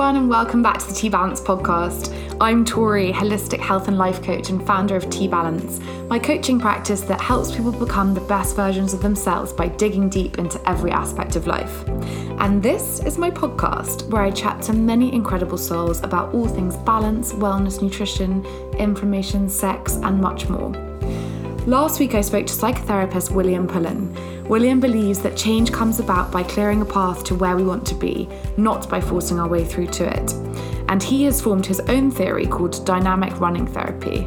everyone, and welcome back to the T Balance podcast. I'm Tori, holistic health and life coach and founder of T Balance, my coaching practice that helps people become the best versions of themselves by digging deep into every aspect of life. And this is my podcast where I chat to many incredible souls about all things balance, wellness, nutrition, information, sex, and much more. Last week, I spoke to psychotherapist William Pullen. William believes that change comes about by clearing a path to where we want to be, not by forcing our way through to it. And he has formed his own theory called dynamic running therapy.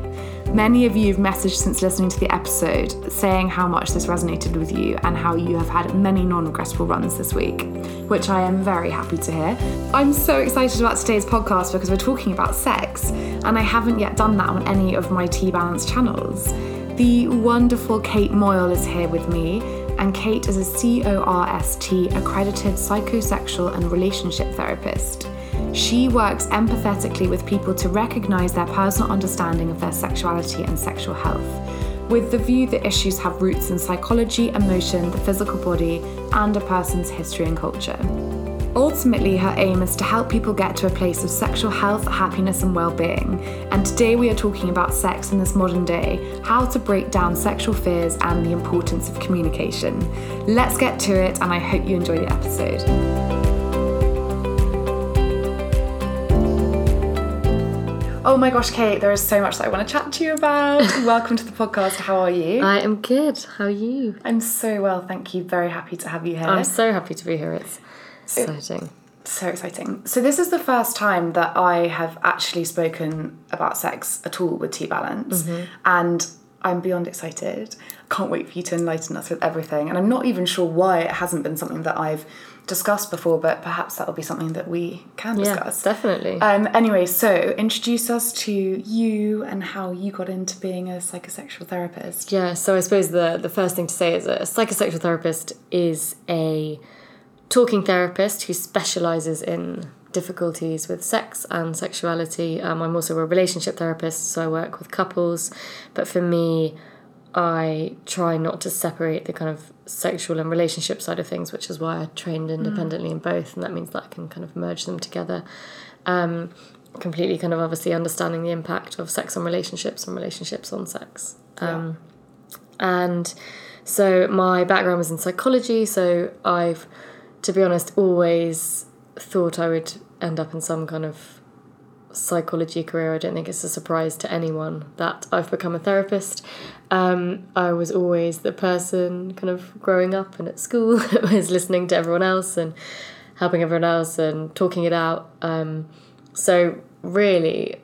Many of you have messaged since listening to the episode saying how much this resonated with you and how you have had many non regrettable runs this week, which I am very happy to hear. I'm so excited about today's podcast because we're talking about sex, and I haven't yet done that on any of my T Balance channels. The wonderful Kate Moyle is here with me, and Kate is a COSRT accredited psychosexual and relationship therapist. She works empathetically with people to recognize their personal understanding of their sexuality and sexual health, with the view that issues have roots in psychology, emotion, the physical body, and a person's history and culture. Ultimately, her aim is to help people get to a place of sexual health, happiness, and well being. And today we are talking about sex in this modern day, how to break down sexual fears, and the importance of communication. Let's get to it, and I hope you enjoy the episode. Oh my gosh, Kate, there is so much that I want to chat to you about. Welcome to the podcast. How are you? I am good. How are you? I'm so well, thank you. Very happy to have you here. I'm so happy to be here. It's exciting. So exciting. So, this is the first time that I have actually spoken about sex at all with T Balance. And I'm beyond excited. Can't wait for you to enlighten us with everything. And I'm not even sure why it hasn't been something that I've discussed before, but perhaps that'll be something that we can discuss. Yeah, definitely. Um, anyway, so introduce us to you and how you got into being a psychosexual therapist. yeah, so I suppose the, the first thing to say is a psychosexual therapist is a talking therapist who specializes in difficulties with sex and sexuality. Um, I'm also a relationship therapist, so I work with couples. But for me, I try not to separate the kind of sexual and relationship side of things, which is why I trained independently in both, and that means that I can kind of merge them together. Um, completely kind of obviously understanding the impact of sex on relationships and relationships on sex. Um, And so my background was in psychology, so I've, to be honest, always thought I would end up in some kind of psychology career. I don't think it's a surprise to anyone that I've become a therapist. Um, I was always the person kind of growing up and at school was listening to everyone else and helping everyone else and talking it out. Um, so really,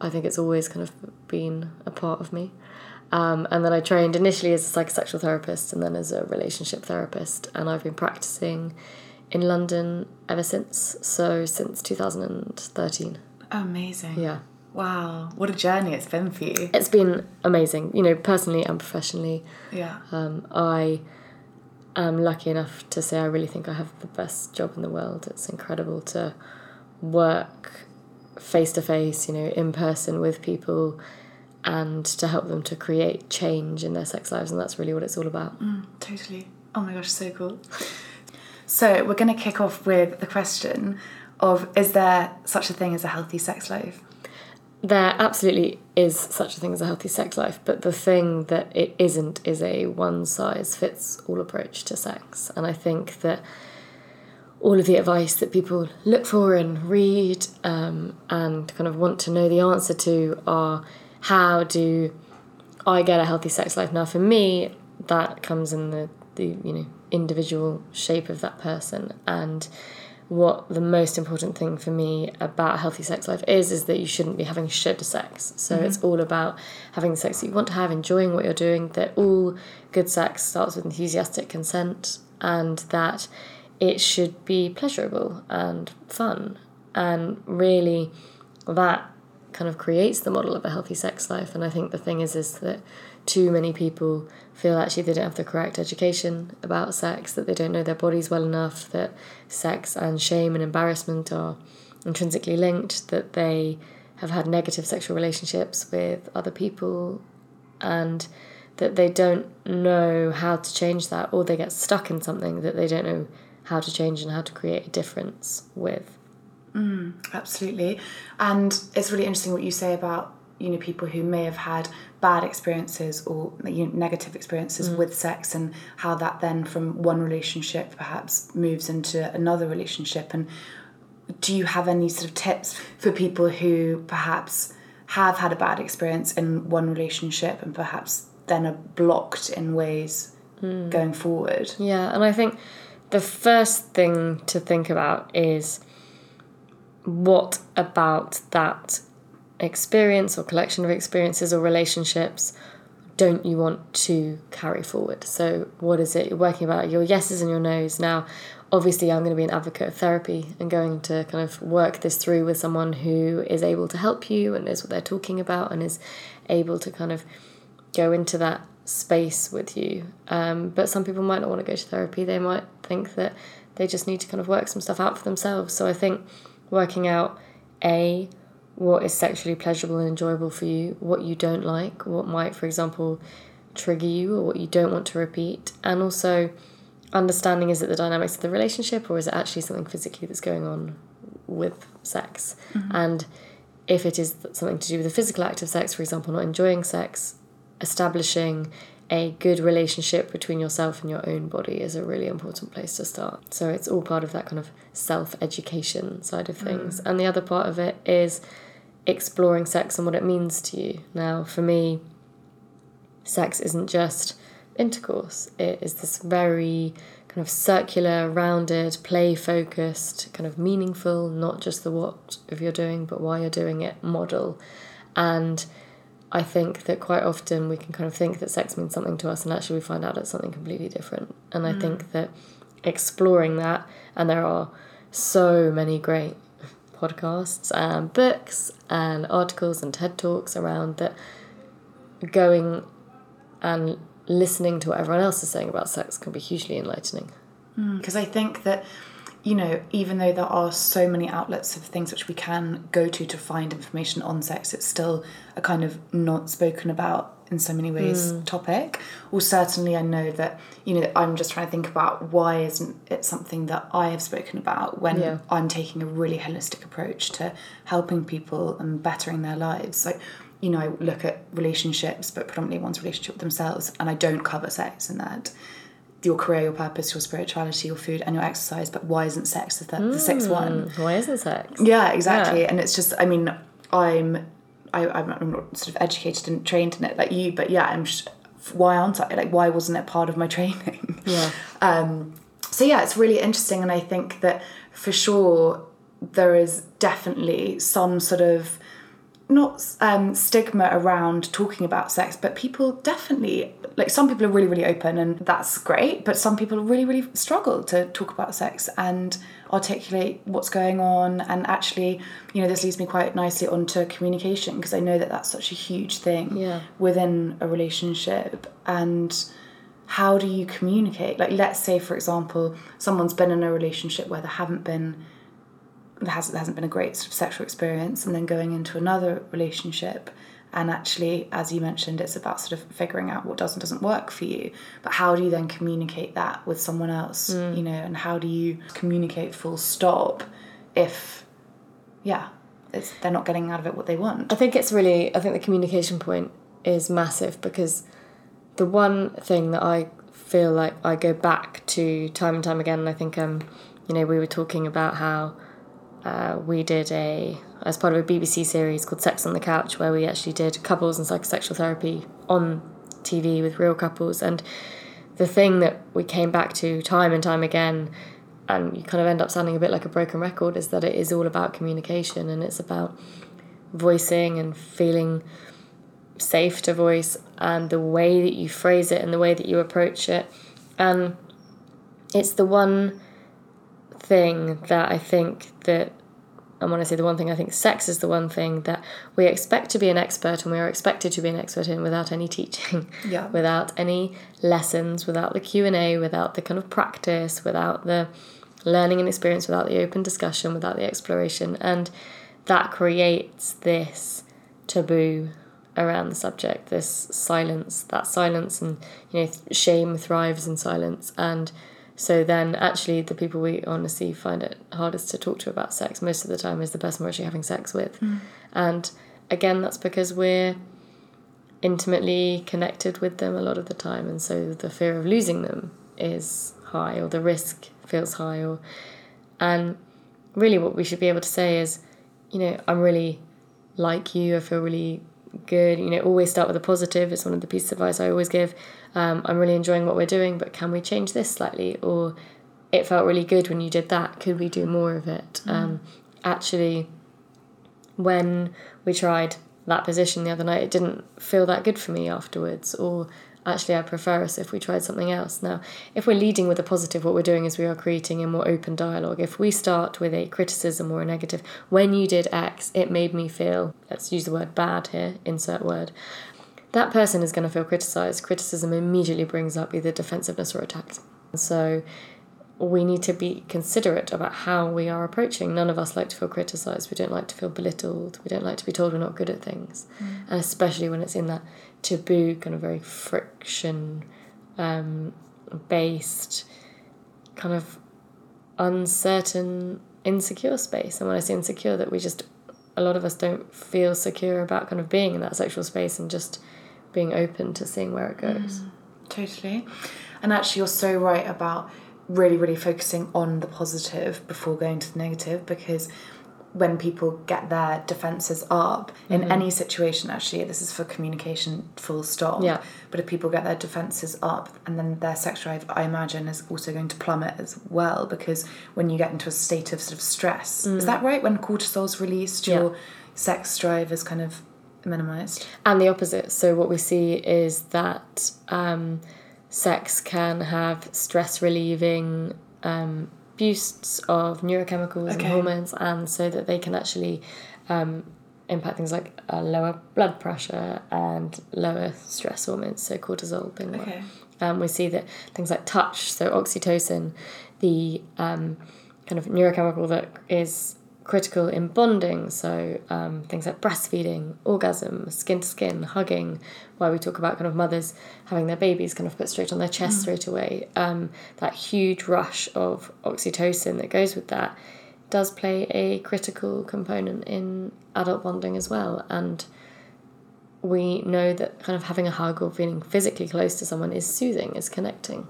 I think it's always kind of been a part of me. Um, and then I trained initially as a psychosexual therapist and then as a relationship therapist. And I've been practicing in London ever since. So since 2013. Amazing. Yeah. Wow. What a journey it's been for you. It's been amazing, you know, personally and professionally. Yeah. Um, I am lucky enough to say I really think I have the best job in the world. It's incredible to work face to face, you know, in person with people and to help them to create change in their sex lives. And that's really what it's all about. Totally. Oh my gosh, so cool. So we're going to kick off with the question of is there such a thing as a healthy sex life? There absolutely is such a thing as a healthy sex life, but the thing that it isn't is a one size fits all approach to sex. And I think that all of the advice that people look for and read um, and kind of want to know the answer to are how do I get a healthy sex life? Now, for me, that comes in the, the you know individual shape of that person and what the most important thing for me about a healthy sex life is is that you shouldn't be having should sex. So mm-hmm. it's all about having the sex that you want to have, enjoying what you're doing, that all good sex starts with enthusiastic consent and that it should be pleasurable and fun. And really that kind of creates the model of a healthy sex life. And I think the thing is is that too many people feel actually they don't have the correct education about sex, that they don't know their bodies well enough, that sex and shame and embarrassment are intrinsically linked, that they have had negative sexual relationships with other people, and that they don't know how to change that, or they get stuck in something that they don't know how to change and how to create a difference with. Mm, absolutely. And it's really interesting what you say about, you know, people who may have had bad experiences or you know, negative experiences mm. with sex and how that then from one relationship perhaps moves into another relationship. And do you have any sort of tips for people who perhaps have had a bad experience in one relationship and perhaps then are blocked in ways mm. going forward? Yeah, and I think the first thing to think about is what about that experience or collection of experiences or relationships don't you want to carry forward? So, what is it you're working about? Your yeses and your nos. Now, obviously, I'm going to be an advocate of therapy and going to kind of work this through with someone who is able to help you and knows what they're talking about and is able to kind of go into that space with you. Um, but some people might not want to go to therapy. They might think that they just need to kind of work some stuff out for themselves. So I think working out a what is sexually pleasurable and enjoyable for you, what you don't like, what might, for example, trigger you or what you don't want to repeat, and also understanding is it the dynamics of the relationship or is it actually something physically that's going on with sex? Mm-hmm. And if it is something to do with the physical act of sex, for example, not enjoying sex, establishing a good relationship between yourself and your own body is a really important place to start. So it's all part of that kind of self education side of mm. things. And the other part of it is exploring sex and what it means to you. Now, for me, sex isn't just intercourse, it is this very kind of circular, rounded, play focused, kind of meaningful, not just the what of you're doing, but why you're doing it model. And I think that quite often we can kind of think that sex means something to us, and actually we find out it's something completely different. And I mm. think that exploring that, and there are so many great podcasts and books and articles and TED Talks around that going and listening to what everyone else is saying about sex can be hugely enlightening. Mm, because I think that, you know, even though there are so many outlets of things which we can go to to find information on sex, it's still a kind of not spoken about in so many ways hmm. topic. Or certainly, I know that, you know, I'm just trying to think about why isn't it something that I have spoken about when Yeah. I'm taking a really holistic approach to helping people and bettering their lives. Like, you know, I look at relationships, but predominantly one's relationship with themselves, and I don't cover sex in that. Your career, your purpose, your spirituality, your food, and your exercise. But why isn't sex the, th- the sixth one? Hmm. Why isn't sex? Yeah, exactly. Yeah. And it's just, I mean, I'm, I, I'm I'm not sort of educated and trained in it like you, but yeah, I'm. Just, why aren't I? Like, why wasn't it part of my training? Yeah. Um, so yeah, it's really interesting, and I think that for sure there is definitely some sort of not um, stigma around talking about sex, but people definitely like some people are really really open, and that's great. But some people really really struggle to talk about sex and articulate what's going on. And actually, you know, this leads me quite nicely onto communication because I know that that's such a huge thing Yeah. within a relationship and how do you communicate like let's say for example someone's been in a relationship where there haven't been there hasn't, there hasn't been a great sort of sexual experience and then going into another relationship and actually as you mentioned it's about sort of figuring out what does and doesn't work for you. But how do you then communicate that with someone else you know and how do you communicate full stop if yeah it's, they're not getting out of it what they want? I think it's really, I think the communication point is massive because the one thing that I feel like I go back to time and time again, and I think, um, you know, we were talking about how uh, we did a, as part of a BBC series called Sex on the Couch, where we actually did couples and psychosexual therapy on TV with real couples. And the thing that we came back to time and time again, and you kind of end up sounding a bit like a broken record, is that it is all about communication and it's about voicing and feeling safe to voice and the way that you phrase it and the way that you approach it. And it's the one thing that I think that and when I say the one thing, I think sex is the one thing that we expect to be an expert and we are expected to be an expert in without any teaching, Yeah. without any lessons, without the Q and A, without the kind of practice, without the learning and experience, without the open discussion, without the exploration, and that creates this taboo around the subject, this silence, that silence, and you know, shame thrives in silence, and So then, actually, the people we honestly find it hardest to talk to about sex most of the time is the person we're actually having sex with. Mm. And again, that's because we're intimately connected with them a lot of the time, and so the fear of losing them is high, or the risk feels high, or and really, what we should be able to say is, you know, I'm really like you. I feel really good. You know, always start with a positive. It's one of the pieces of advice I always give. Um, I'm really enjoying what we're doing, but can we change this slightly? Or it felt really good when you did that. Could we do more of it? Um, actually, when we tried that position the other night, it didn't feel that good for me afterwards. Or actually, I prefer us if we tried something else. Now, if we're leading with a positive, what we're doing is we are creating a more open dialogue. If we start with a criticism or a negative, when you did X, it made me feel, let's use the word bad here, insert word. That person is going to feel criticized. Criticism immediately brings up either defensiveness or attack. So we need to be considerate about how we are approaching. None of us like to feel criticized. We don't like to feel belittled. We don't like to be told we're not good at things. Mm. And especially when it's in that taboo, kind of very friction um, based, kind of uncertain, insecure space. And when I say insecure, that we just, a lot of us don't feel secure about kind of being in that sexual space and just being open to seeing where it goes. Totally. And actually, you're so right about really, really focusing on the positive before going to the negative because when people get their defenses up in Mm-hmm. any situation, actually, this is for communication full stop. Yeah. But if people get their defenses up and then their sex drive, I imagine, is also going to plummet as well because when you get into a state of sort of stress, is that right? When cortisol's released, Mm. Yeah. your sex drive is kind of minimized. and the opposite. So what we see is that um, sex can have stress relieving um, boosts of neurochemicals Okay. and hormones, and so that they can actually um, impact things like uh, lower blood pressure and lower stress hormones. So cortisol being one. Okay. Um, we see that things like touch, so oxytocin, the um, kind of neurochemical that is critical in bonding, so um, things like breastfeeding, orgasm, skin to skin, hugging, why we talk about kind of mothers having their babies kind of put straight on their chest straight away. Um, that huge rush of oxytocin that goes with that does play a critical component in adult bonding as well. And we know that kind of having a hug or feeling physically close to someone is soothing, is connecting.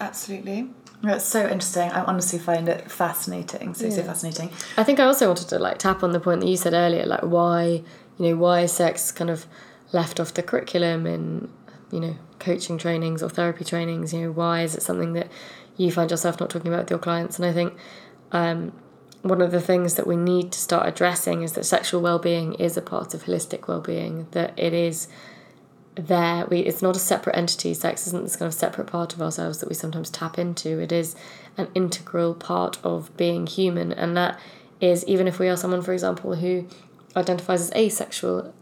Absolutely. That's so interesting. I honestly find it fascinating. So, so fascinating. I think I also wanted to like tap on the point that you said earlier, like why, you know, why is sex kind of left off the curriculum in, you know, coaching trainings or therapy trainings, you know, why is it something that you find yourself not talking about with your clients? And I think um, one of the things that we need to start addressing is that sexual well-being is a part of holistic well-being, that it is there we it's not a separate entity. Sex isn't this kind of separate part of ourselves that we sometimes tap into. It is an integral part of being human and that is even if we are someone for example who identifies as asexual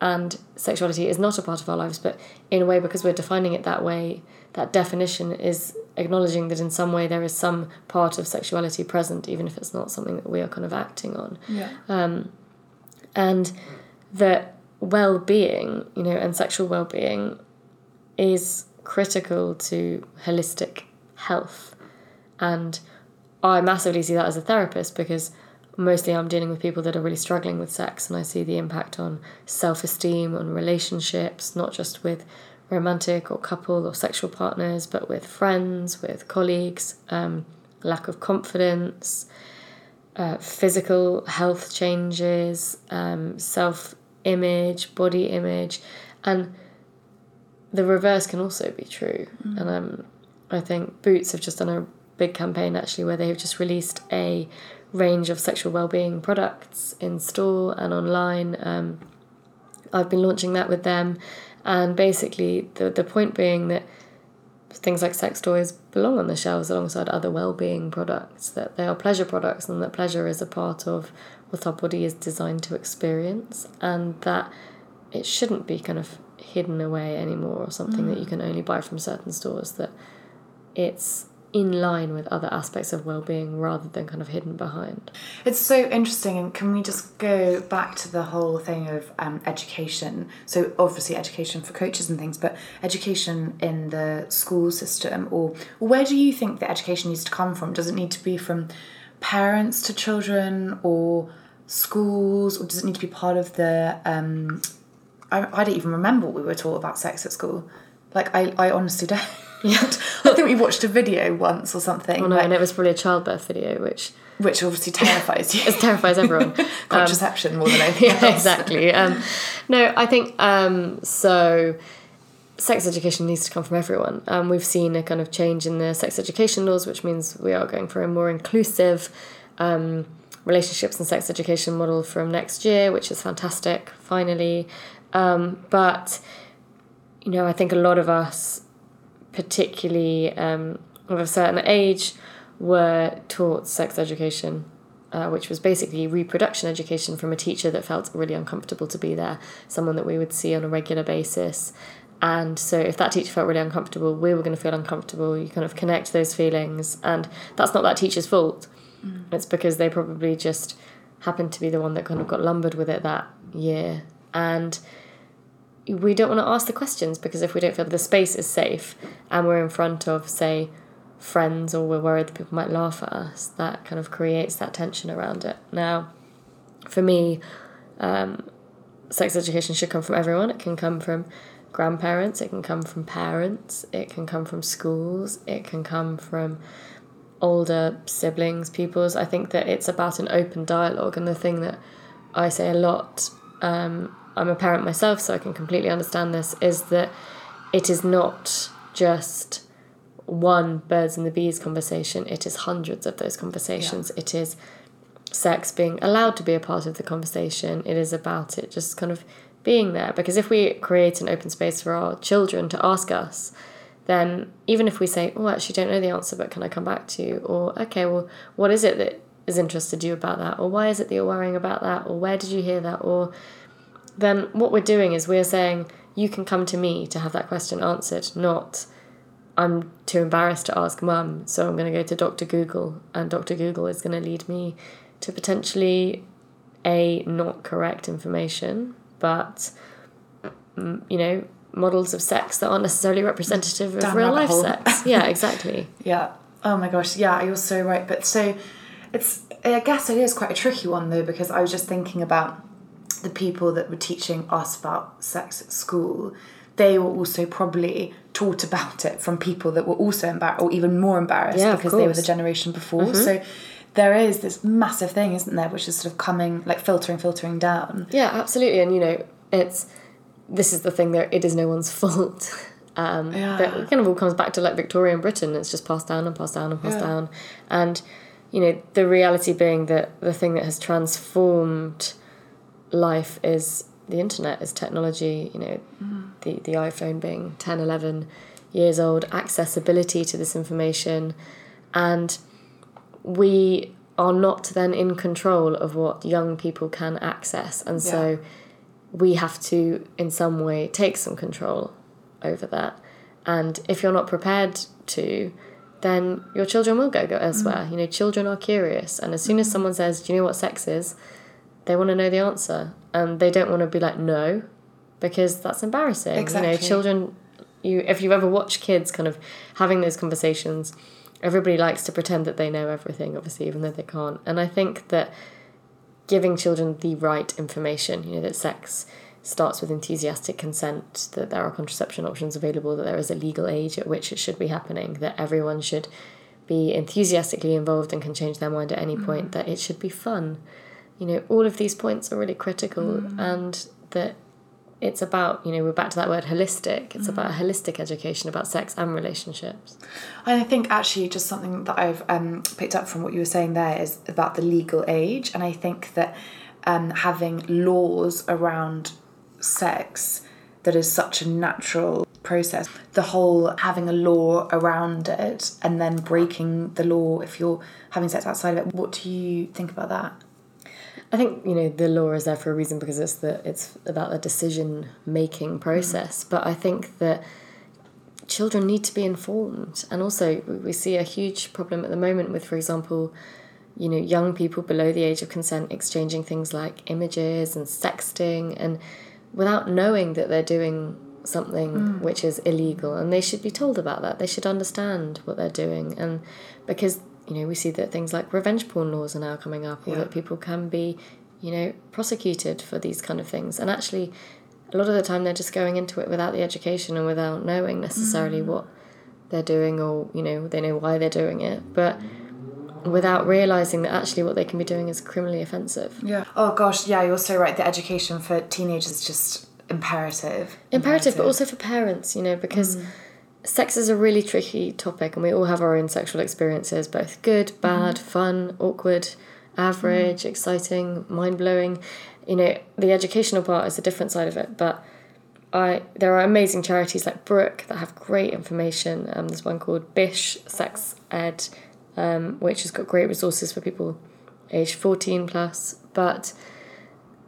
and sexuality is not a part of our lives but in a way because we're defining it that way that definition is acknowledging that in some way there is some part of sexuality present even if it's not something that we are kind of acting on. Yeah. um, and that well-being you know and sexual well-being is critical to holistic health. And i massively see that as a therapist because mostly i'm dealing with people that are really struggling with sex and i see the impact on self-esteem on relationships not just with romantic or couple or sexual partners but with friends with colleagues um, lack of confidence uh, physical health changes, um, self image, body image, and the reverse can also be true. And um, I think Boots have just done a big campaign actually where they have just released a range of sexual well-being products in store and online. Um, I've been launching that with them, and basically the the point being that things like sex toys belong on the shelves alongside other well-being products that they are pleasure products and that pleasure is a part of what our body is designed to experience and that it shouldn't be kind of hidden away anymore or something that you can only buy from certain stores that it's in line with other aspects of well-being rather than kind of hidden behind It's so interesting, and can we just go back to the whole thing of um, education? So, obviously, education for coaches and things, but education in the school system, or where do you think the education needs to come from? Does it need to be from parents to children, or schools, or does it need to be part of the? Um, I, I don't even remember what we were taught about sex at school. Like, I, I honestly don't. I think we watched a video once or something. oh no like- and it was probably a childbirth video which which obviously terrifies you. it terrifies everyone Contraception more than anything yeah, else. exactly. Um, no, I think um, so. Sex education needs to come from everyone. Um, we've seen a kind of change in the sex education laws, which means we are going for a more inclusive um, relationships and sex education model from next year, which is fantastic. Finally, um, but you know, I think a lot of us, particularly um, of a certain age, were taught sex education uh, which was basically reproduction education from a teacher that felt really uncomfortable to be there, someone that we would see on a regular basis. And so, if that teacher felt really uncomfortable, we were going to feel uncomfortable. You kind of connect those feelings, and that's not that teacher's fault. It's because they probably just happened to be the one that kind of got lumbered with it that year. And we don't want to ask the questions because if we don't feel the space is safe and we're in front of, say, friends or we're worried that people might laugh at us, that kind of creates that tension around it. Now, for me, um, sex education should come from everyone. It can come from grandparents, it can come from parents, it can come from schools, it can come from older siblings, pupils, I think that it's about an open dialogue, and the thing that I say a lot, um, I'm a parent myself, so I can completely understand this, is that it is not just one birds and the bees conversation, it is hundreds of those conversations. It is sex being allowed to be a part of the conversation. It is about it just kind of being there. Because if we create an open space for our children to ask us, then even if we say, Oh, I actually don't know the answer, but can I come back to you? Or, okay, well, what is it that has interested you about that? Or why is it that you're worrying about that? Or where did you hear that? Or then what we're doing is we're saying, You can come to me to have that question answered, not I'm too embarrassed to ask mum, so I'm going to go to Dr. Google, and Dr. Google is going to lead me to potentially a not correct information, but mm, you know, models of sex that aren't necessarily representative of Down real life hole. sex. Yeah, exactly. Yeah. Oh my gosh. Yeah, you're so right. But so it's, I guess it is quite a tricky one though, because I was just thinking about the people that were teaching us about sex at school. They were also probably taught about it from people that were also embarrassed or even more embarrassed Yeah, because they were the. Mm-hmm. generation before. So there is this massive thing, isn't there, which is sort of coming, like filtering, filtering down. Yeah, absolutely. And you know, it's this is the thing that it is no one's fault. Um, Yeah. But it kind of all comes back to like Victorian Britain. It's just passed down and passed down and passed Yeah. down. And you know, the reality being that the thing that has transformed life is the internet, is technology. You know, the the iPhone being 10, 11 years old, accessibility to this information, and we are not then in control of what young people can access and so Yeah. We have to in some way take some control over that. And if you're not prepared to then your children will go go elsewhere. Mm. You know children are curious. And as soon as someone says do you know what sex is? they want to know the answer. And they don't want to be like no because that's embarrassing. Exactly. you know children you if you ever watch kids kind of having those conversations everybody likes to pretend that they know everything obviously even though they can't. And i think that giving children the right information you know that sex starts with enthusiastic consent that there are contraception options available that there is a legal age at which it should be happening that everyone should be enthusiastically involved and can change their mind at any mm. point that it should be fun. You know all of these points are really critical mm. and that it's about you know we're back to that word holistic it's about a holistic education about sex and relationships And I think actually just something that I've um, picked up from what you were saying there is about the legal age, and I think that um, having laws around sex that is such a natural process, the whole having a law around it and then breaking the law if you're having sex outside of it. What do you think about that? I think you know the law is there for a reason because it's the it's about the decision making process. But I think that children need to be informed. And also, we see a huge problem at the moment with, for example, you know, young people below the age of consent exchanging things like images and sexting, and without knowing that they're doing something mm. which is illegal, and they should be told about that. They should understand what they're doing, and because you know, we see that things like revenge porn laws are now coming up, or yeah. that people can be, you know, prosecuted for these kind of things, and actually a lot of the time they're just going into it without the education and without knowing necessarily mm. what they're doing or you know they know why they're doing it but without realizing that actually what they can be doing is criminally offensive yeah oh gosh yeah you're so right the education for teenagers is just imperative imperative, imperative. but also for parents you know because mm. Sex is a really tricky topic and we all have our own sexual experiences both good bad mm. fun awkward average mm. exciting mind-blowing you know, the educational part is a different side of it, but I there are amazing charities like Brook that have great information. Um, there's one called Bish Sex Ed, um, which has got great resources for people aged 14 plus. But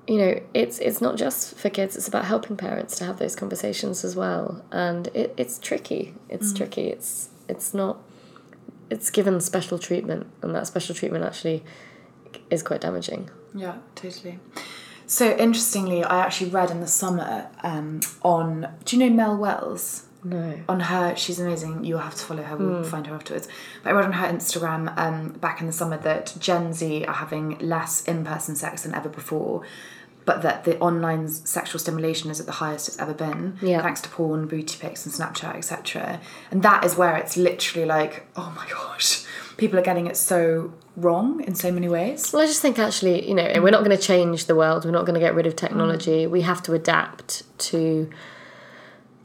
you know, it's it's not just for kids. It's about helping parents to have those conversations as well. And it, it's tricky. It's mm. tricky. It's it's not. It's given special treatment, and that special treatment actually is quite damaging. Yeah, totally. So interestingly, I actually read in the summer um, on. Do you know Mel Wells? No. On her, she's amazing. You'll have to follow her. We'll mm. find her afterwards. But I read on her Instagram um, back in the summer that Gen Z are having less in-person sex than ever before, but that the online sexual stimulation is at the highest it's ever been, yeah. thanks to porn, booty pics, and Snapchat, etc. And that is where it's literally like, oh my gosh, people are getting it so wrong in so many ways. Well, I just think actually, you know, we're not going to change the world. We're not going to get rid of technology. Mm. We have to adapt to.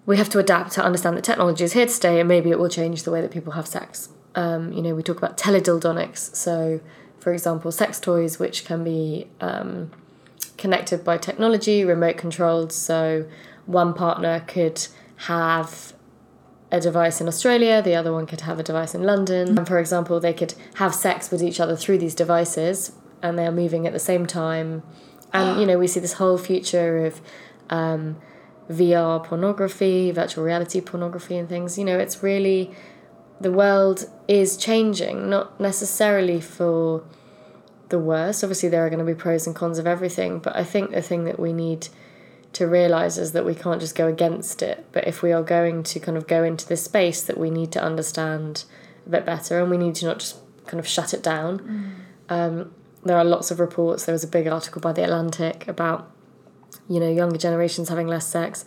We have to adapt to understand that technology is here to stay, and maybe it will change the way that people have sex. Um, you know, we talk about teledildonics. So, for example, sex toys which can be um, connected by technology, remote controlled. So, one partner could have a device in Australia, the other one could have a device in London. And for example, they could have sex with each other through these devices and they are moving at the same time. And, you know, we see this whole future of um, VR pornography, virtual reality pornography, and things. You know, it's really the world is changing, not necessarily for the worse. Obviously, there are going to be pros and cons of everything, but I think the thing that we need to realize is that we can't just go against it but if we are going to kind of go into this space that we need to understand a bit better and we need to not just kind of shut it down mm. um, there are lots of reports there was a big article by the atlantic about you know younger generations having less sex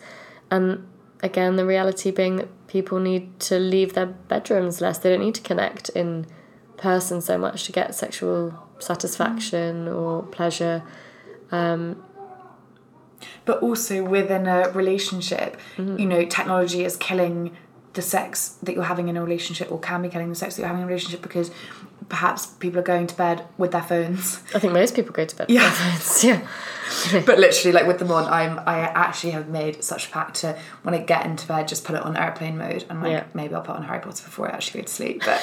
and again the reality being that people need to leave their bedrooms less they don't need to connect in person so much to get sexual satisfaction mm. or pleasure um, but also within a relationship, mm-hmm. you know, technology is killing the sex that you're having in a relationship or can be killing the sex that you're having in a relationship because perhaps people are going to bed with their phones. I think most people go to bed yeah. with their phones. Yeah. but literally like with them on, I'm I actually have made such a pact to when I get into bed just put it on airplane mode and like yeah. maybe I'll put on Harry Potter before I actually go to sleep. But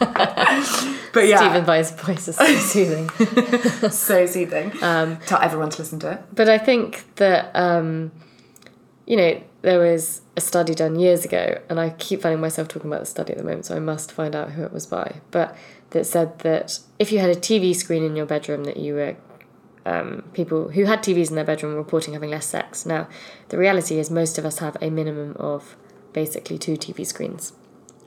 but yeah, Stephen Fry's voice is so soothing, so soothing. Um, Tell everyone to listen to it. But I think that um, you know there was a study done years ago, and I keep finding myself talking about the study at the moment, so I must find out who it was by. But that said that if you had a TV screen in your bedroom, that you were um, people who had TVs in their bedroom reporting having less sex. Now, the reality is most of us have a minimum of basically two TV screens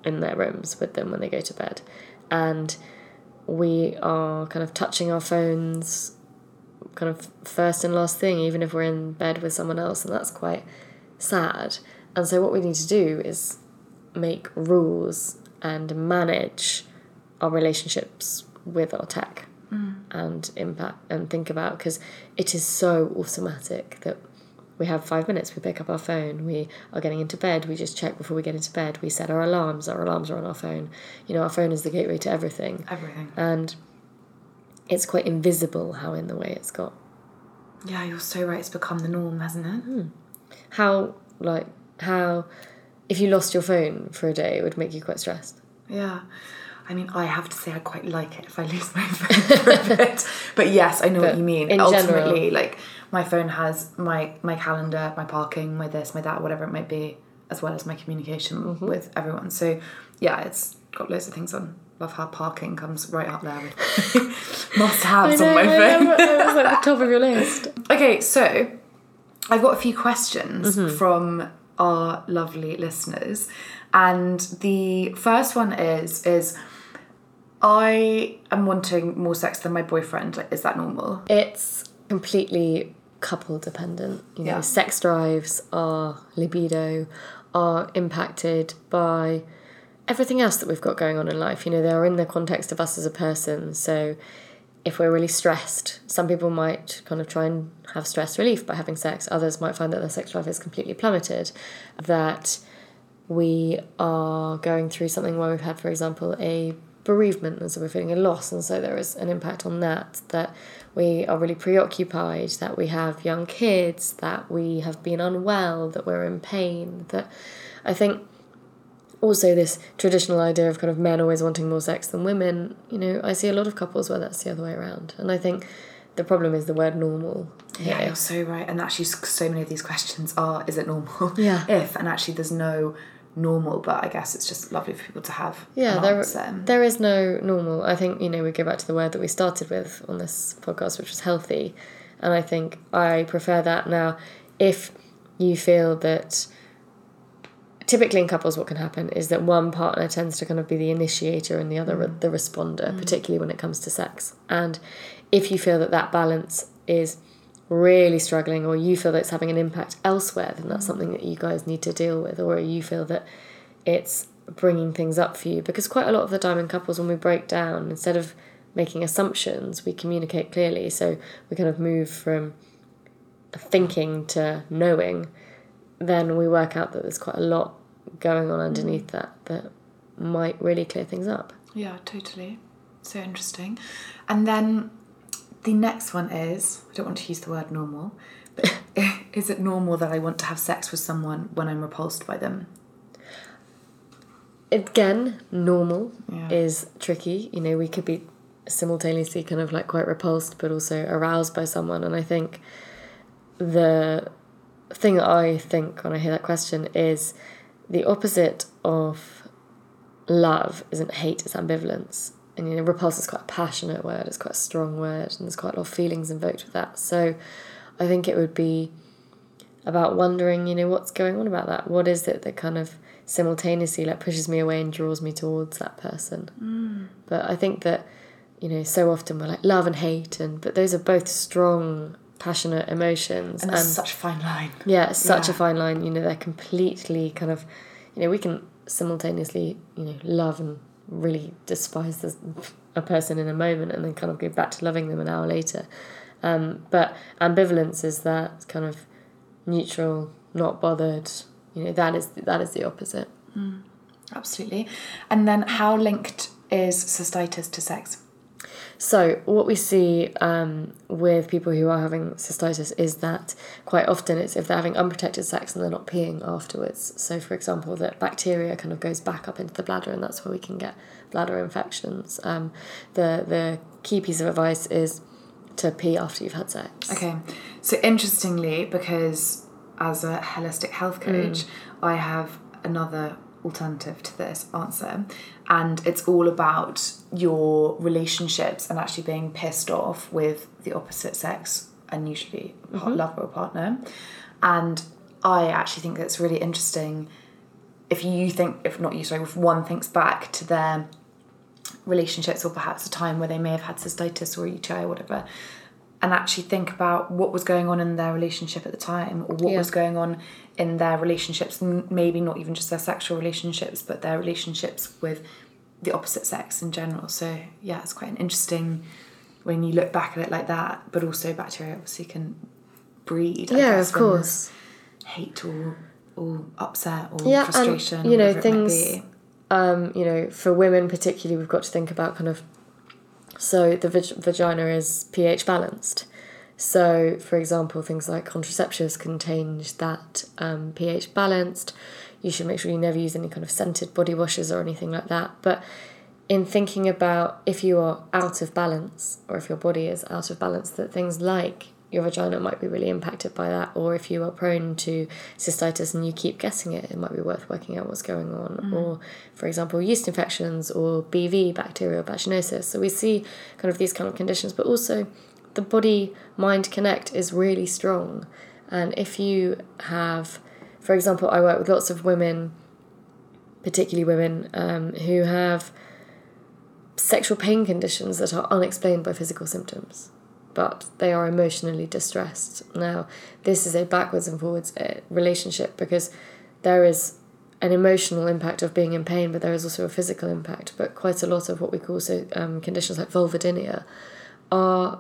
in their rooms with them when they go to bed. And we are kind of touching our phones kind of first and last thing, even if we're in bed with someone else, and that's quite sad. And so, what we need to do is make rules and manage our relationships with our tech mm. and impact and think about because it is so automatic that we have five minutes, we pick up our phone, we are getting into bed, we just check before we get into bed, we set our alarms, our alarms are on our phone. You know, our phone is the gateway to everything. Everything. And it's quite invisible how in the way it's got. Yeah, you're so right, it's become the norm, hasn't it? Mm. How, like, how, if you lost your phone for a day, it would make you quite stressed. Yeah. I mean, I have to say I quite like it if I lose my phone for a bit. But yes, I know but what you mean. Ultimately, general, like my phone has my my calendar, my parking, my this, my that, whatever it might be, as well as my communication Mm-hmm. with everyone. So yeah, it's got loads of things on. Love how parking comes right up there with must haves on my phone. Was like the top of your list. Okay, so I've got a few questions Mm-hmm. from our lovely listeners, and the first one is is I am wanting more sex than my boyfriend. Like, is that normal? It's completely couple dependent. You know, Yeah. sex drives, our libido, are impacted by everything else that we've got going on in life. You know, they are in the context of us as a person. So if we're really stressed, some people might kind of try and have stress relief by having sex. Others might find that their sex drive is completely plummeted. That we are going through something where we've had, for example, a bereavement, and so we're feeling a loss, and so there is an impact on that. That we are really preoccupied, that we have young kids, that we have been unwell, that we're in pain. That I think also this traditional idea of kind of men always wanting more sex than women, you know, I see a lot of couples where that's the other way around. And I think the problem is the word normal. Yeah, you're so right. And actually, so many of these questions are: is it normal? Yeah. If and actually, there's no normal, but I guess it's just lovely for people to have. Yeah, there, there is no normal. I think, you know, we go back to the word that we started with on this podcast, which was healthy. And I think I prefer that now. If you feel that typically in couples, what can happen is that one partner tends to kind of be the initiator and the other re- the responder, mm. particularly when it comes to sex. And if you feel that that balance is really struggling or you feel that it's having an impact elsewhere, then that's mm. something that you guys need to deal with, or you feel that it's bringing things up for you. Because quite a lot of the in couples, when we break down, instead of making assumptions, we communicate clearly. So we kind of move from thinking to knowing, then we work out that there's quite a lot going on underneath mm. that that might really clear things up. Yeah, totally. So interesting. And then the next one is I don't want to use the word normal, but is it normal that I want to have sex with someone when I'm repulsed by them? Again, normal Yeah. is tricky. You know, we could be simultaneously kind of like quite repulsed but also aroused by someone. And I think the thing that I think when I hear that question is the opposite of love isn't hate, it's ambivalence. And you know, repulse is quite a passionate word, it's quite a strong word, and there's quite a lot of feelings invoked with that. So I think it would be about wondering, you know, what's going on about that? What is it that kind of simultaneously like pushes me away and draws me towards that person? Mm. But I think that, you know, so often we're like love and hate and but those are both strong, passionate emotions. And that's such a fine line. Yeah, such a fine line. You know, they're completely kind of, you know, we can simultaneously, you know, love and really despise this, a person in a moment and then kind of go back to loving them an hour later. Um, but ambivalence is that kind of neutral, not bothered. You know, that is that is the opposite. Absolutely. And then how linked is cystitis to sex? So, what we see um, with people who are having cystitis is that quite often it's if they're having unprotected sex and they're not peeing afterwards. So, for example, that bacteria kind of goes back up into the bladder, and that's where we can get bladder infections. Um, the the key piece of advice is to pee after you've had sex. Okay. So interestingly, because as a holistic health coach, I have another alternative to this answer. And it's all about your relationships and actually being pissed off with the opposite sex and usually a par- lover or partner. And I actually think that's really interesting if you think if not you sorry, if one thinks back to their relationships or perhaps a time where they may have had cystitis or UTI or whatever and actually think about what was going on in their relationship at the time or what Yeah. was going on in their relationships maybe not even just their sexual relationships but their relationships with the opposite sex in general so yeah it's quite an interesting when you look back at it like that but also bacteria obviously can breed I Yeah, guess, of course. hate or or upset or Yeah, and, you know, whatever it might things- um, you know, for women particularly, we've got to think about kind of. So the vag- vagina is pH balanced. So, for example, things like contraceptives can change that um, pH balanced. You should make sure you never use any kind of scented body washes or anything like that. But in thinking about if you are out of balance or if your body is out of balance, that things like your vagina might be really impacted by that, or if you are prone to cystitis and you keep getting it, it might be worth working out what's going on. Mm. Or, for example, yeast infections or BV, bacterial vaginosis. So we see kind of these kind of conditions, but also the body mind connect is really strong. And if you have, for example, I work with lots of women, particularly women um, who have sexual pain conditions that are unexplained by physical symptoms but they are emotionally distressed. Now, this is a backwards and forwards uh, relationship because there is an emotional impact of being in pain, but there is also a physical impact. But quite a lot of what we call so um, conditions like vulvodynia are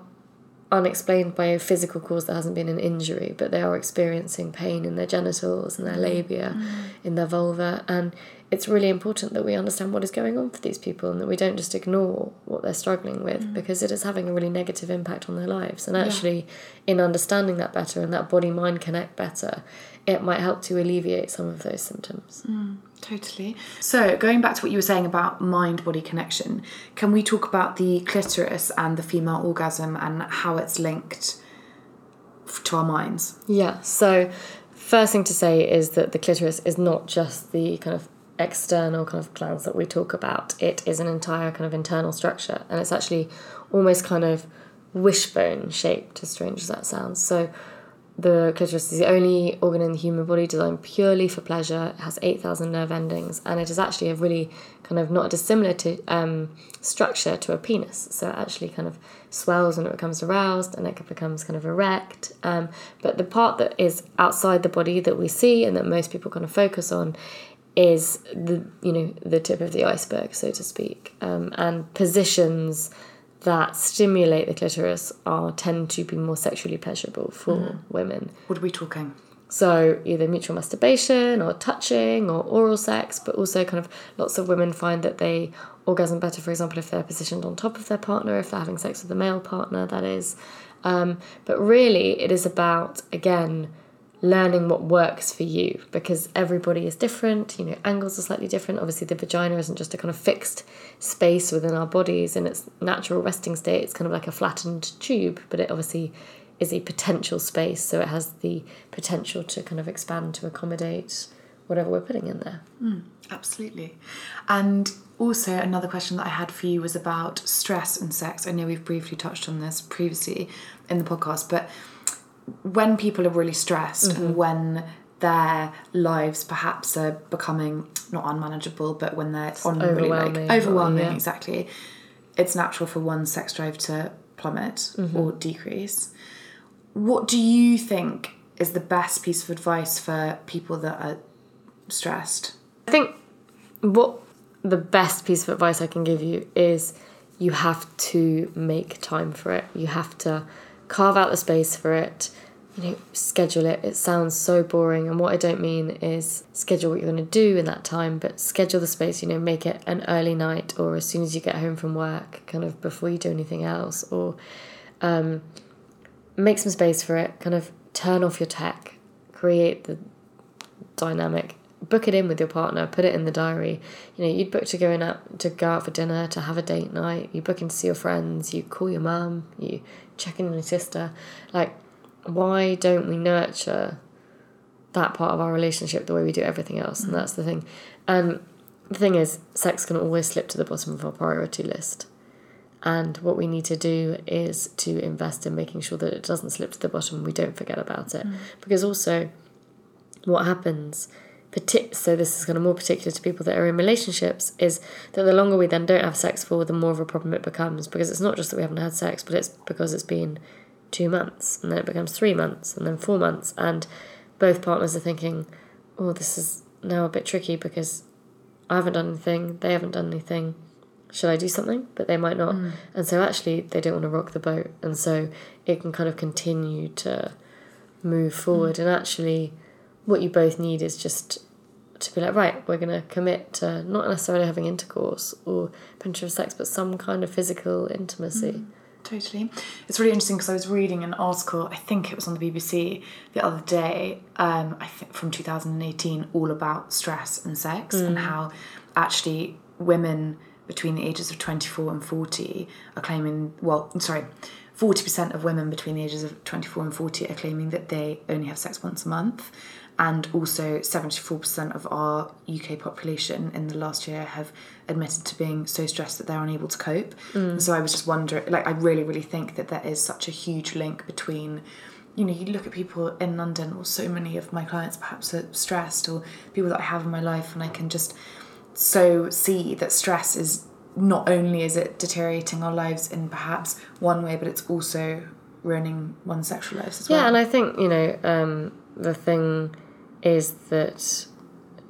unexplained by a physical cause that hasn't been an injury, but they are experiencing pain in their genitals and their labia, in their vulva, and it's really important that we understand what is going on for these people and that we don't just ignore what they're struggling with mm. because it is having a really negative impact on their lives. And actually, in understanding that better and that body mind connect better, it might help to alleviate some of those symptoms. Mm, totally. So, going back to what you were saying about mind body connection, can we talk about the clitoris and the female orgasm and how it's linked to our minds? Yeah, so first thing to say is that the clitoris is not just the kind of external kind of glands that we talk about. It is an entire kind of internal structure and it's actually almost kind of wishbone shaped, as strange as that sounds. So the clitoris is the only organ in the human body designed purely for pleasure. It has 8,000 nerve endings and it is actually a really kind of not dissimilar to um, structure to a penis. So it actually kind of swells when it becomes aroused and it becomes kind of erect. Um, but the part that is outside the body that we see and that most people kind of focus on is the you know the tip of the iceberg, so to speak, um, and positions that stimulate the clitoris are tend to be more sexually pleasurable for women. What are we talking? So either mutual masturbation or touching or oral sex, but also kind of lots of women find that they orgasm better, for example, if they're positioned on top of their partner, if they're having sex with a male partner, that is. Um, but really, it is about again learning what works for you because everybody is different. You know, angles are slightly different. Obviously, the vagina isn't just a kind of fixed space within our bodies in its natural resting state. It's kind of like a flattened tube, but it obviously is a potential space, so it has the potential to kind of expand to accommodate whatever we're putting in there. Mm, absolutely. And also, another question that I had for you was about stress and sex. I know we've briefly touched on this previously in the podcast, but when people are really stressed and mm-hmm. when their lives perhaps are becoming not unmanageable, but when they're on really like overwhelming or- yeah. exactly, it's natural for one sex drive to plummet mm-hmm. or decrease. What do you think is the best piece of advice for people that are stressed? I think what the best piece of advice I can give you is you have to make time for it. You have to carve out the space for it. You know, schedule it. It sounds so boring, and what I don't mean is schedule what you're going to do in that time, but schedule the space. You know, make it an early night or as soon as you get home from work, kind of before you do anything else, or um, make some space for it. Kind of turn off your tech, create the dynamic book it in with your partner put it in the diary you know you'd book to going out to go out for dinner to have a date night you book in to see your friends you call your mum you check in on your sister like why don't we nurture that part of our relationship the way we do everything else? And mm. that's the thing. And the thing is sex can always slip to the bottom of our priority list. And what we need to do is to invest in making sure that it doesn't slip to the bottom. We don't forget about it. Mm. Because also what happens so this is kind of more particular to people that are in relationships is that the longer we then don't have sex for the more of a problem it becomes because it's not just that we haven't had sex but it's because it's been two months and then it becomes three months and then four months and both partners are thinking oh this is now a bit tricky because i haven't done anything they haven't done anything should I do something? But they might not. Mm. And so actually they don't want to rock the boat. And so it can kind of continue to move forward. Mm. And actually what you both need is just to be like, right, we're gonna commit to not necessarily having intercourse or penetrative sex, but some kind of physical intimacy. Totally. It's really interesting because I was reading an article, I think it was on the BBC the other day, um, I think from 2018, all about stress and sex and how actually women between the ages of 24 and 40 are claiming, well, sorry, 40% of women between the ages of 24 and 40 are claiming that they only have sex once a month. And also, 74% of our UK population in the last year have admitted to being so stressed that they're unable to cope. So I was just wondering, like, I really, really think that there is such a huge link between you know, you look at people in London, or so many of my clients perhaps are stressed, or people that I have in my life, and I can just so see that stress is not only is it deteriorating our lives in perhaps one way, but it's also ruining one's sexual lives as well. Yeah, and I think you know um, the thing is that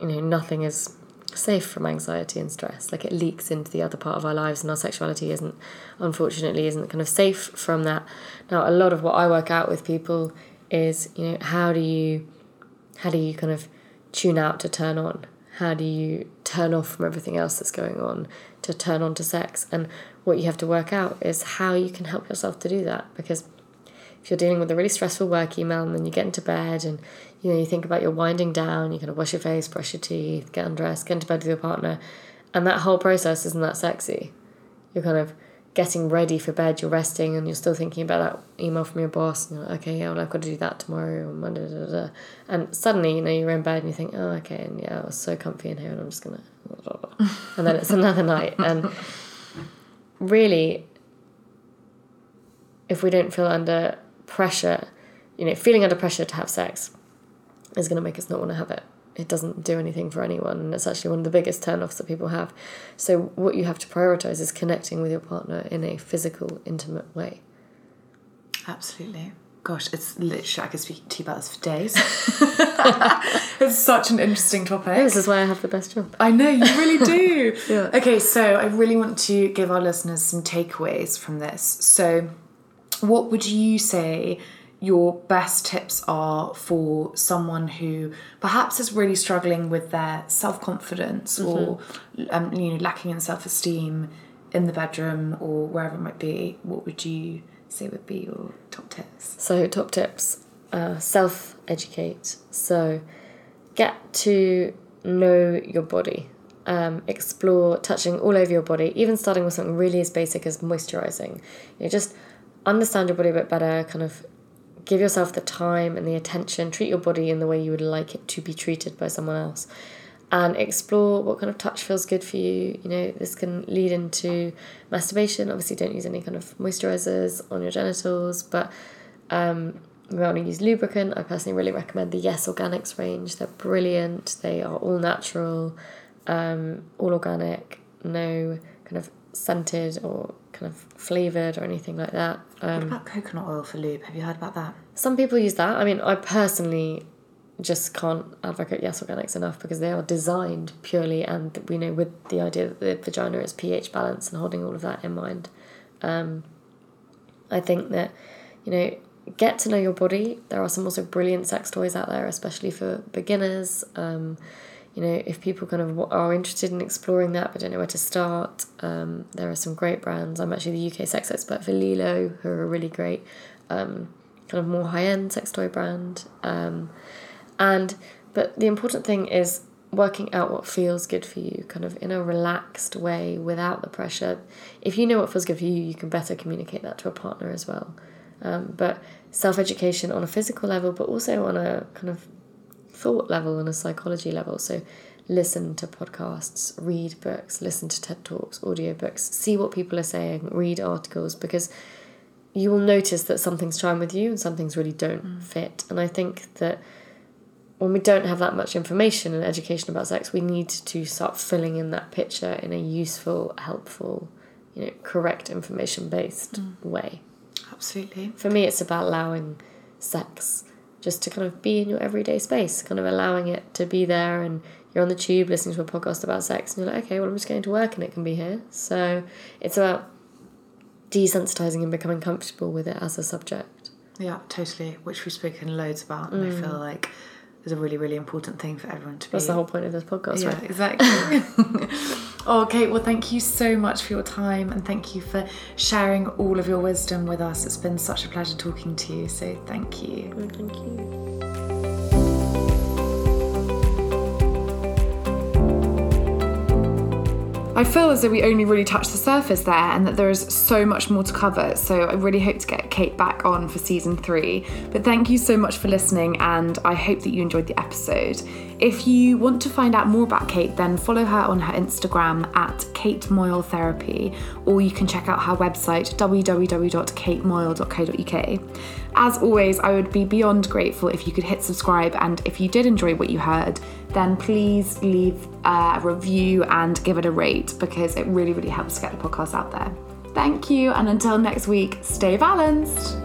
you know nothing is safe from anxiety and stress. Like it leaks into the other part of our lives, and our sexuality isn't, unfortunately, isn't kind of safe from that. Now, a lot of what I work out with people is you know how do you how do you kind of tune out to turn on? How do you turn off from everything else that's going on to turn on to sex? And what you have to work out is how you can help yourself to do that because if you're dealing with a really stressful work email and then you get into bed and you know you think about your winding down you kind of wash your face brush your teeth get undressed get into bed with your partner and that whole process isn't that sexy you're kind of getting ready for bed you're resting and you're still thinking about that email from your boss and you're like okay yeah well I've got to do that tomorrow or Monday da, da, da. and suddenly you know you're in bed and you think oh okay and yeah I was so comfy in here and I'm just gonna and then it's another night and really if we don't feel under pressure, you know, feeling under pressure to have sex is going to make us not want to have it. It doesn't do anything for anyone, and it's actually one of the biggest turn-offs that people have. So, what you have to prioritize is connecting with your partner in a physical, intimate way. Absolutely. Gosh, it's literally, I could speak to you about this for days. it's such an interesting topic. This is why I have the best job. I know, you really do. Yeah. Okay, so I really want to give our listeners some takeaways from this. So, what would you say your best tips are for someone who perhaps is really struggling with their self confidence or um, you know lacking in self esteem in the bedroom or wherever it might be? What would you say would be your top tips? So, top tips uh, self educate. So, get to know your body. Um, explore touching all over your body, even starting with something really as basic as moisturizing. You know, just understand your body a bit better, kind of give yourself the time and the attention, treat your body in the way you would like it to be treated by someone else. And explore what kind of touch feels good for you. You know, this can lead into masturbation. Obviously, don't use any kind of moisturizers on your genitals, but um, we want to use lubricant. I personally really recommend the Yes Organics range. They're brilliant. They are all natural, um, all organic, no kind of scented or kind of flavored or anything like that. What Um, about coconut oil for lube? Have you heard about that? some people use that. I mean, I personally just can't advocate Yes Organics enough because they are designed purely and we know with the idea that the vagina is pH balance and holding all of that in mind. Um, I think that, you know, get to know your body. There are some also brilliant sex toys out there, especially for beginners. Um, you know, if people kind of are interested in exploring that but don't know where to start, um, there are some great brands. I'm actually the UK sex expert for LELO, who are a really great, um, kind of more high end sex toy brand. Um, and but the important thing is working out what feels good for you, kind of in a relaxed way without the pressure. If you know what feels good for you, you can better communicate that to a partner as well. Um, but self education on a physical level, but also on a kind of thought level and a psychology level. So listen to podcasts, read books, listen to TED Talks, audiobooks, see what people are saying, read articles because you will notice that some things chime with you and some things really don't mm. fit. And I think that when we don't have that much information and education about sex, we need to start filling in that picture in a useful, helpful, you know, correct information based mm. way. Absolutely. For me, it's about allowing sex just to kind of be in your everyday space, kind of allowing it to be there. And you're on the tube listening to a podcast about sex, and you're like, okay, well, I'm just going to work and it can be here. So it's about desensitizing and becoming comfortable with it as a subject. Yeah, totally. Which we've spoken loads about, and I mm. feel like is a really, really important thing for everyone to be. That's the whole point of this podcast, Yeah, right? exactly. oh, okay, well, thank you so much for your time and thank you for sharing all of your wisdom with us. It's been such a pleasure talking to you, so thank you. Thank you. I feel as though we only really touched the surface there and that there is so much more to cover. So I really hope to get Kate back on for season three. But thank you so much for listening, and I hope that you enjoyed the episode. If you want to find out more about Kate, then follow her on her Instagram at Kate Moyle Therapy, or you can check out her website www.katemoyle.co.uk. As always, I would be beyond grateful if you could hit subscribe, and if you did enjoy what you heard, then please leave a review and give it a rate because it really, really helps get the podcast out there. Thank you, and until next week, stay balanced.